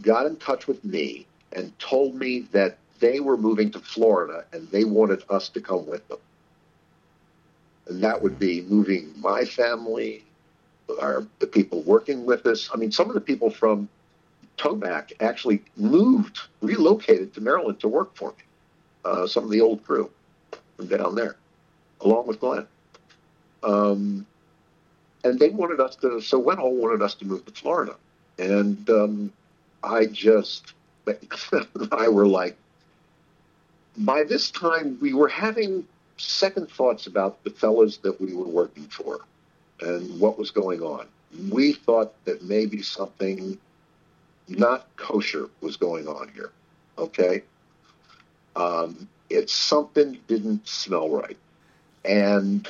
got in touch with me and told me that they were moving to Florida and they wanted us to come with them. And that would be moving my family, our the people working with us. I mean, some of the people from Tobac actually moved, relocated to Maryland to work for me. Uh, some of the old crew from down there, along with Glenn. Um, and they wanted us to, so Wenhall wanted us to move to Florida. And um, I just, I were like, by this time we were having second thoughts about the fellows that we were working for and what was going on. We thought that maybe something not kosher was going on here. Okay. Um, it's something didn't smell right. And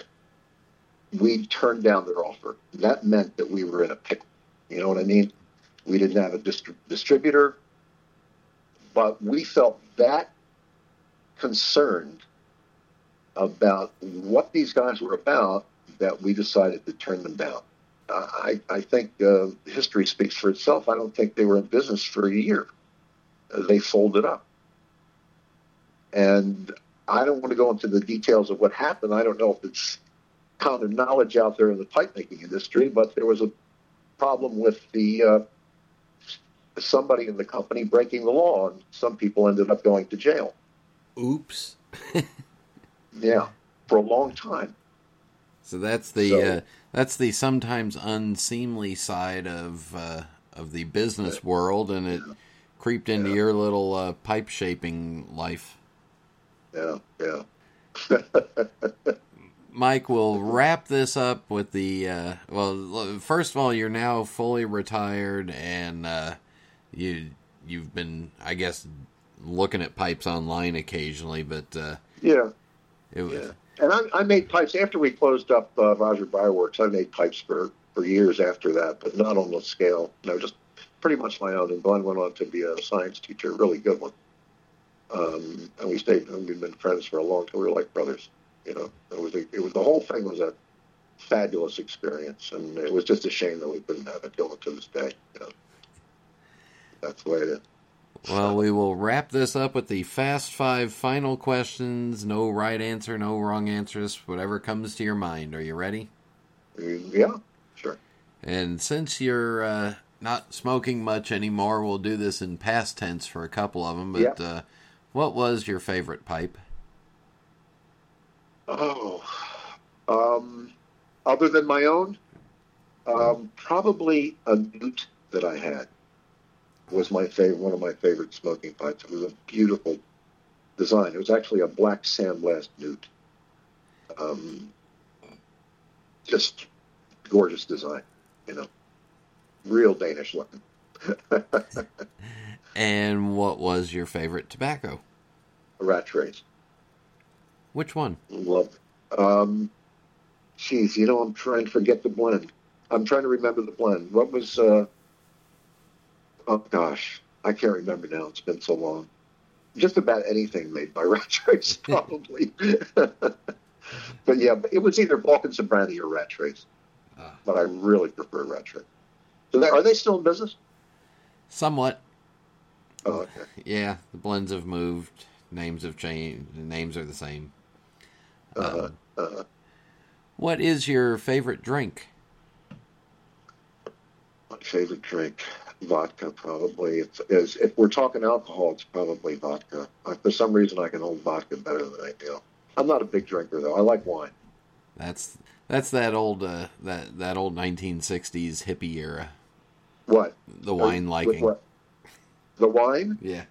we turned down their offer. That meant that we were in a pickle. You know what I mean? We didn't have a distri- distributor, but we felt that concerned about what these guys were about that we decided to turn them down. I, I, think uh, history speaks for itself. I don't think they were in business for a year. They folded up. And I don't want to go into the details of what happened. I don't know if it's common knowledge out there in the pipe making industry, but there was a problem with the uh, somebody in the company breaking the law, and some people ended up going to jail. Oops. yeah, for a long time. So that's the so, uh, that's the sometimes unseemly side of uh, of the business world, and it yeah. creeped into yeah. your little uh, pipe shaping life yeah, yeah. Mike, we'll wrap this up with the. Uh, well, first of all, you're now fully retired, and uh, you you've been, I guess, looking at pipes online occasionally, but uh, yeah, it was. Yeah. And I, I, made pipes after we closed up uh, Vajra Briarworks. I made pipes for for years after that, but not on the scale. No, just pretty much my own. And Glenn went on to be a science teacher, a really good one. Um, and we stayed, and we've been friends for a long time. We were like brothers, you know. It was, a, it was the whole thing was a fabulous experience, and it was just a shame that we couldn't have it going to this day. You know, that's the way it is. Well, we will wrap this up with the fast five final questions. No right answer, no wrong answers. Whatever comes to your mind. Are you ready? Yeah, sure. And since you're uh, not smoking much anymore, we'll do this in past tense for a couple of them. But uh, what was your favorite pipe? Oh, um, other than my own, um, probably a Newt that I had was my favorite. One of my favorite smoking pipes. It was a beautiful design. It was actually a black sandblast Newt. Um, just gorgeous design, you know, real Danish looking. And what was your favorite tobacco? Rattray. Which one? Love. Um, geez, you know, I'm trying to forget the blend. I'm trying to remember the blend. What was? Uh, oh gosh, I can't remember now. It's been so long. Just about anything made by Rat probably. but yeah, it was either Balkans and Brandy or Rat Trace. Ah. But I really prefer Rat. So they, are they still in business? Somewhat. Oh, okay. Yeah, the blends have moved. Names have changed. The names are the same. Uh, uh, what is your favorite drink? my favorite drink, vodka, probably. If, is, if we're talking alcohol, it's probably vodka. Uh, For some reason, I can hold vodka better than I do. I'm not a big drinker, though. I like wine. That's that's that old uh, that that old 1960s hippie era. What? The wine With liking. what? The wine? Yeah.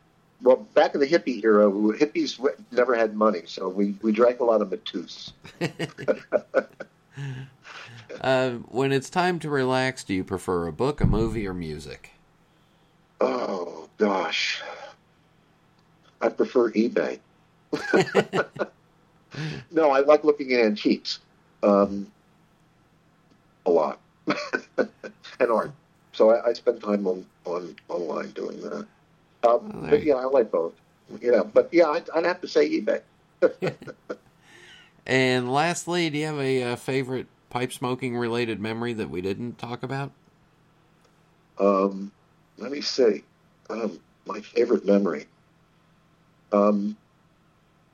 Well, back in the hippie era, hippies never had money, so we, we drank a lot of Mateus. Uh, when it's time to relax, do you prefer a book, a movie, or music? Oh, gosh. I prefer eBay. no, I like looking at antiques um, a lot and art. So I, I spend time on, on online doing that. Um, Oh, there but you- yeah, I like both. Yeah, but yeah, I'd, I'd have to say eBay. And lastly, do you have a, uh favorite pipe smoking related memory that we didn't talk about? Um, let me see. Um, my favorite memory. Um,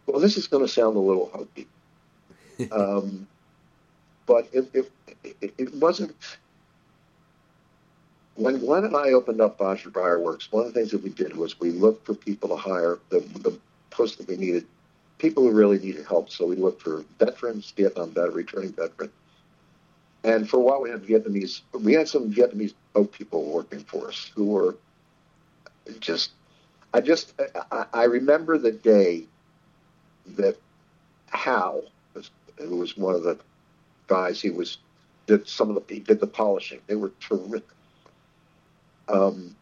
well, this is going to sound a little hokey, um, but it, it, it, it wasn't. When Glenn and I opened up Vajra Briar Works, one of the things that we did was we looked for people to hire the, the post that we needed, people who really needed help. So we looked for veterans, Vietnam veteran, returning veteran. And for a while, we had Vietnamese. We had some Vietnamese boat people working for us who were just. I just. I, I remember the day that Hal, who was one of the guys, he was did some of the he did the polishing. They were terrific. Um,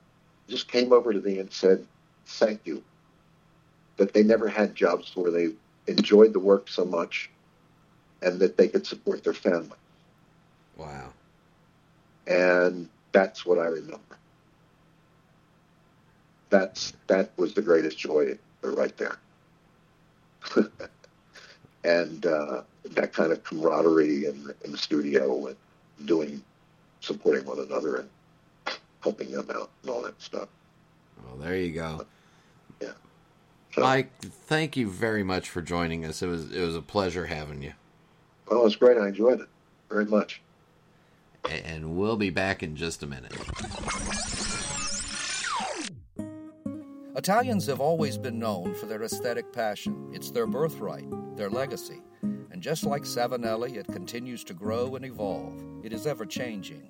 just came over to me and said, "Thank you." That they never had jobs where they enjoyed the work so much, and that they could support their family Wow. and that's what I remember. That's that was the greatest joy right there, and uh, that kind of camaraderie in, in the studio and doing, supporting one another and helping them out and all that stuff. Well, there you go. Yeah. So, Mike, thank you very much for joining us. It was it was a pleasure having you. well, it was great. I enjoyed it very much. And we'll be back in just a minute. Italians have always been known for their aesthetic passion. It's their birthright, their legacy. And just like Savinelli, it continues to grow and evolve. It is ever changing.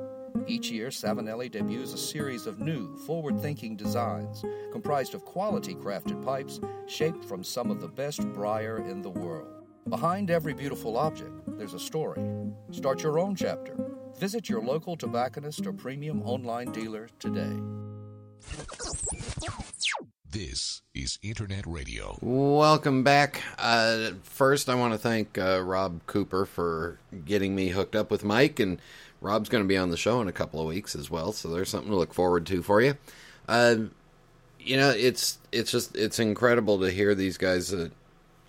Each year, Savinelli debuts a series of new, forward thinking designs comprised of quality crafted pipes shaped from some of the best briar in the world. Behind every beautiful object, there's a story. Start your own chapter. Visit your local tobacconist or premium online dealer today. This is Internet Radio. Welcome back. Uh, first, I want to thank uh, Rob Cooper for getting me hooked up with Mike, and Rob's going to be on the show in a couple of weeks as well, so there's something to look forward to for you. Uh, you know, it's it's just it's incredible to hear these guys that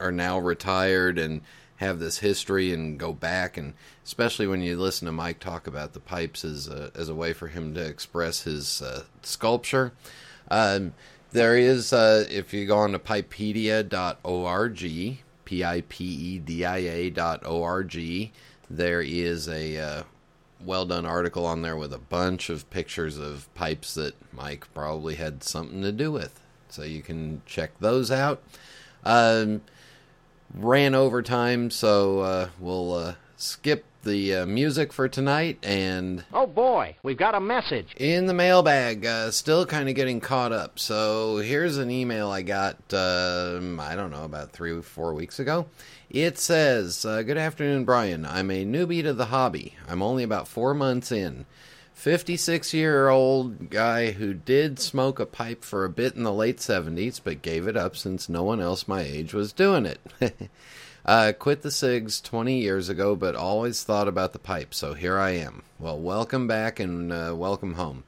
are now retired and have this history and go back, and especially when you listen to Mike talk about the pipes as a, as a way for him to express his uh, sculpture. Um, there is, uh, if you go on to pipedia.org, P I P E D I A dot O R G, there is a uh, well done article on there with a bunch of pictures of pipes that Mike probably had something to do with. So you can check those out. Um, ran over time, so uh, we'll uh, skip the uh, music for tonight and Oh boy, we've got a message. in the mailbag uh, still kind of getting caught up. So here's an email i got um, i don't know about three or four weeks ago. It says uh, good afternoon brian. I'm a newbie to the hobby. I'm only about four months in. 56 year old guy who did smoke a pipe for a bit in the late 70s but gave it up since no one else my age was doing it Uh, quit the cigs 20 years ago, but always thought about the pipe, so here I am. Well, welcome back and uh, welcome home.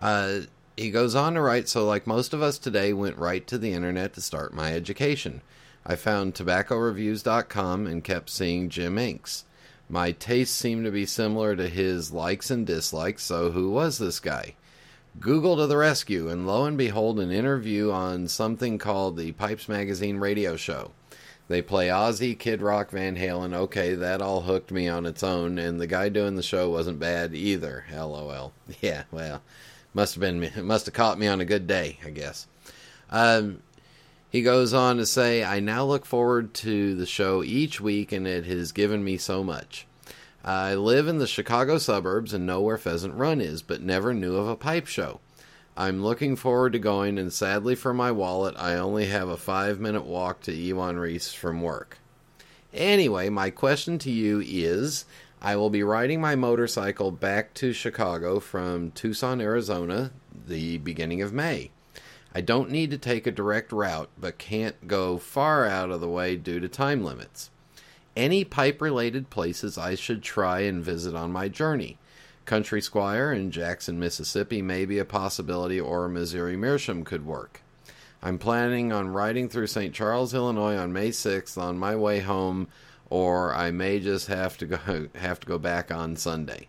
Uh, he goes on to write, so like most of us today, went right to the internet to start my education. I found tobaccoreviews.com and kept seeing Jim Inks. My tastes seemed to be similar to his likes and dislikes, so who was this guy? Google to the rescue, and lo and behold, an interview on something called the Pipes Magazine radio show. They play Ozzy, Kid Rock, Van Halen. Okay, that all hooked me on its own, and the guy doing the show wasn't bad either. LOL. Yeah, well, must have been It must have caught me on a good day, I guess. Um, he goes on to say, "I now look forward to the show each week, and it has given me so much. I live in the Chicago suburbs and know where Pheasant Run is, but never knew of a pipe show." I'm looking forward to going, and sadly for my wallet, I only have a five minute walk to Iwan Ries from work. Anyway, my question to you is I will be riding my motorcycle back to Chicago from Tucson, Arizona, the beginning of May. I don't need to take a direct route, but can't go far out of the way due to time limits. Any pipe related places I should try and visit on my journey. Country Squire in Jackson, Mississippi may be a possibility, or Missouri Meerschaum could work. I'm planning on riding through St. Charles, Illinois on May 6th on my way home, or I may just have to go have to go back on Sunday.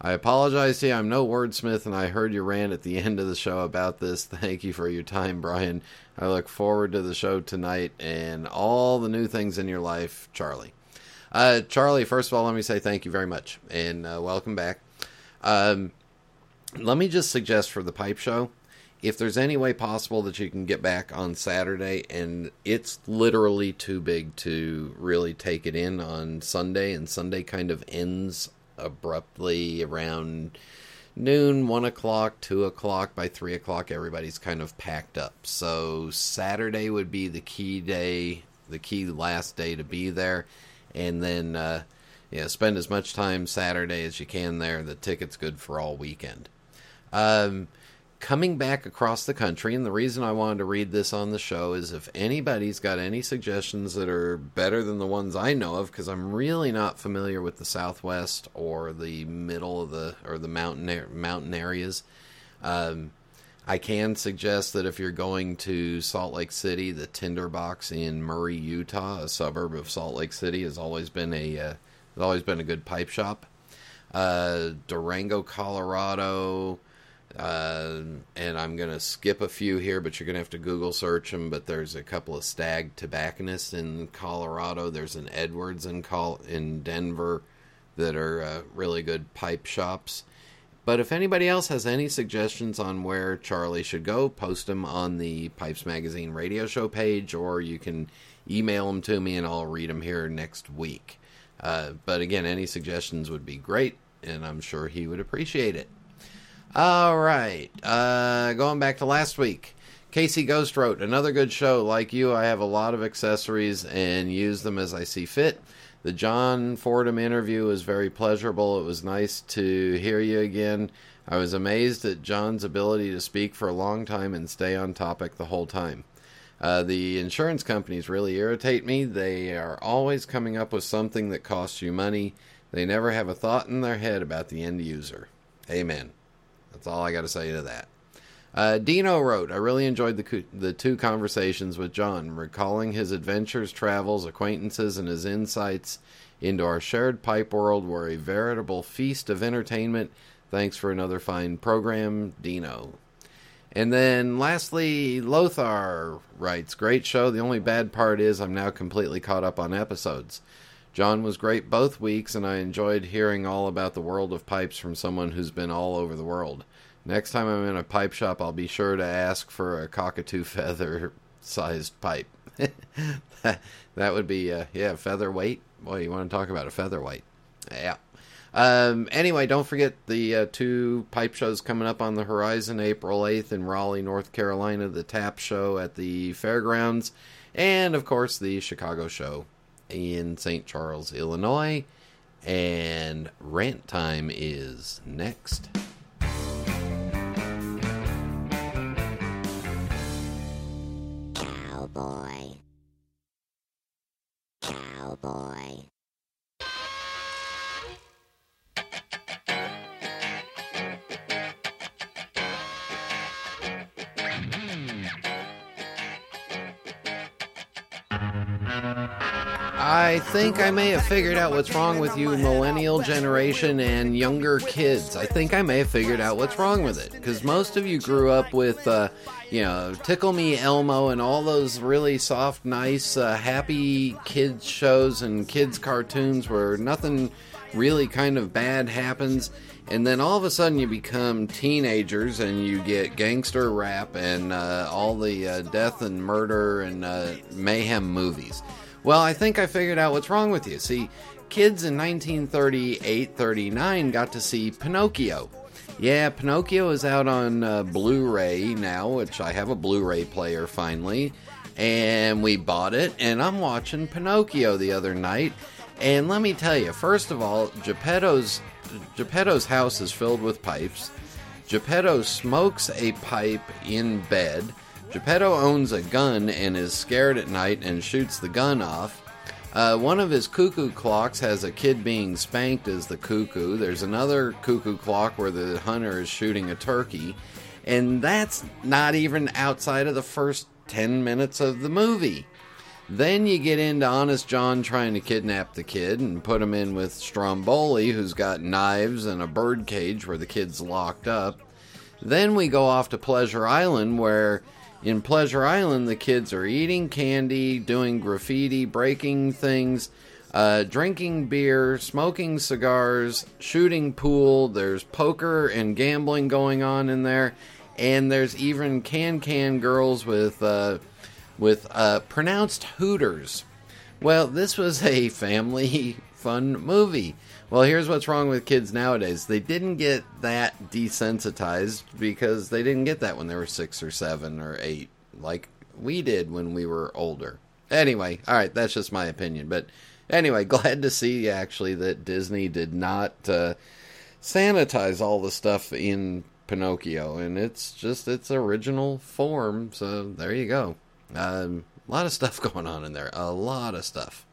I apologize to you. I'm no wordsmith, and I heard you rant at the end of the show about this. Thank you for your time, Brian. I look forward to the show tonight and all the new things in your life, Charlie. Uh, Charlie, first of all, let me say thank you very much and uh, welcome back. Um, let me just suggest for the pipe show if there's any way possible that you can get back on Saturday, and it's literally too big to really take it in on Sunday, and Sunday kind of ends abruptly around noon, one o'clock, two o'clock. By three o'clock, everybody's kind of packed up. So Saturday would be the key day, the key last day to be there, and then uh, yeah, spend as much time Saturday as you can there. The ticket's good for all weekend. Um, coming back across the country, and the reason I wanted to read this on the show is if anybody's got any suggestions that are better than the ones I know of, because I'm really not familiar with the Southwest or the middle of the or the mountain mountain areas. Um, I can suggest that if you're going to Salt Lake City, the Tinderbox in Murray, Utah, a suburb of Salt Lake City, has always been a uh, has always been a good pipe shop. Uh, Durango, Colorado, uh, and I'm going to skip a few here, but you're going to have to Google search them. But there's a couple of stag tobacconists in Colorado. There's an Edwards in Col- in Denver that are uh, really good pipe shops. But if anybody else has any suggestions on where Charlie should go, post them on the Pipes Magazine radio show page, or you can email them to me and I'll read them here next week. Uh, but again, any suggestions would be great, and I'm sure he would appreciate it. All right, uh, going back to last week. Casey Ghost wrote, Another good show. Like you, I have a lot of accessories and use them as I see fit. The John Fordham interview was very pleasurable. It was nice to hear you again. I was amazed at John's ability to speak for a long time and stay on topic the whole time. Uh, the insurance companies really irritate me. They are always coming up with something that costs you money. They never have a thought in their head about the end user. Amen. That's all I got to say to that. Uh, Dino wrote, I really enjoyed the, the two conversations with John, recalling his adventures, travels, acquaintances, and his insights into our shared pipe world were a veritable feast of entertainment. Thanks for another fine program, Dino. And then lastly, Lothar writes, Great show. The only bad part is I'm now completely caught up on episodes. John was great both weeks, and I enjoyed hearing all about the world of pipes from someone who's been all over the world. Next time I'm in a pipe shop, I'll be sure to ask for a cockatoo feather sized pipe. that would be, uh, yeah, featherweight. Boy, you want to talk about a featherweight. Yeah. Um, anyway, don't forget the uh, two pipe shows coming up on the horizon April 8th in Raleigh, North Carolina, the Tap Show at the Fairgrounds, and of course the Chicago Show in St. Charles, Illinois. And rant time is next. Cowboy. Cowboy. I think I may have figured out what's wrong with you, millennial generation and younger kids. I think I may have figured out what's wrong with it. Because most of you grew up with, uh, you know, Tickle Me Elmo and all those really soft, nice, uh, happy kids shows and kids cartoons where nothing really kind of bad happens. And then all of a sudden you become teenagers and you get gangster rap and uh, all the uh, death and murder and uh, mayhem movies. Well, I think I figured out what's wrong with you. See, kids in 1938 39 got to see Pinocchio. Yeah, Pinocchio is out on uh, Blu ray now, which I have a Blu ray player finally. And we bought it, and I'm watching Pinocchio the other night. And let me tell you, first of all, Geppetto's, Geppetto's house is filled with pipes. Geppetto smokes a pipe in bed. Geppetto owns a gun and is scared at night and shoots the gun off. Uh, one of his cuckoo clocks has a kid being spanked as the cuckoo. There's another cuckoo clock where the hunter is shooting a turkey. And that's not even outside of the first 10 minutes of the movie. Then you get into Honest John trying to kidnap the kid and put him in with Stromboli, who's got knives and a bird cage where the kid's locked up. Then we go off to Pleasure Island, where in Pleasure Island the kids are eating candy, doing graffiti, breaking things, uh, drinking beer, smoking cigars, shooting pool. There's poker and gambling going on in there, and there's even can can girls with. Uh, with uh, pronounced Hooters. Well, this was a family fun movie. Well, here's what's wrong with kids nowadays. They didn't get that desensitized because they didn't get that when they were six or seven or eight, like we did when we were older. Anyway, all right, that's just my opinion. But anyway, glad to see actually that Disney did not uh, sanitize all the stuff in Pinocchio, and it's just its original form. So there you go. Um, a lot of stuff going on in there. A lot of stuff.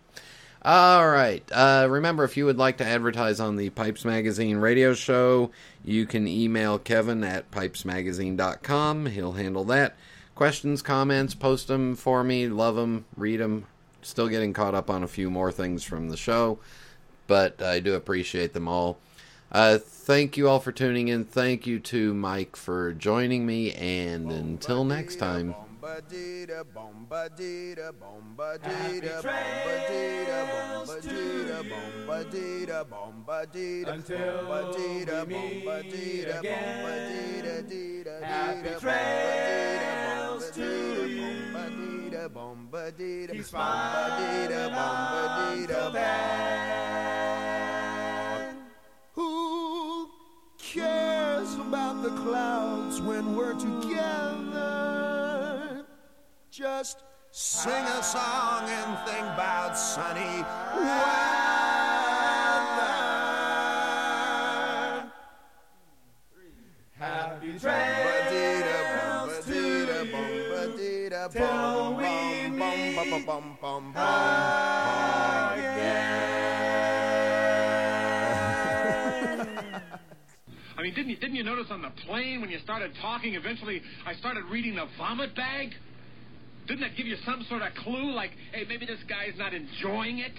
All right. Uh, remember, if you would like to advertise on the Pipes Magazine radio show, you can email Kevin at pipesmagazine.com. He'll handle that. Questions, comments, post them for me. Love them, read them. Still getting caught up on a few more things from the show, but I do appreciate them all. Uh, thank you all for tuning in. Thank you to Mike for joining me, and until next time. Bombadita, bombadita, bombadita, bombadita, bombadita, bombadita, bombadita, Until bombadita, we meet bombadita, again. bombadita, dita, Happy dita, trails to bombadita, bombadita, Keep bombadita, smiling bombadita, until then. Who cares about the clouds when we're together? Just sing a song and think about sunny weather. Happy trails to till we meet again. I mean, didn't you, didn't you notice on the plane when you started talking, eventually I started reading the vomit bag? Didn't that give you some sort of clue? Like, hey, maybe this guy's not enjoying it?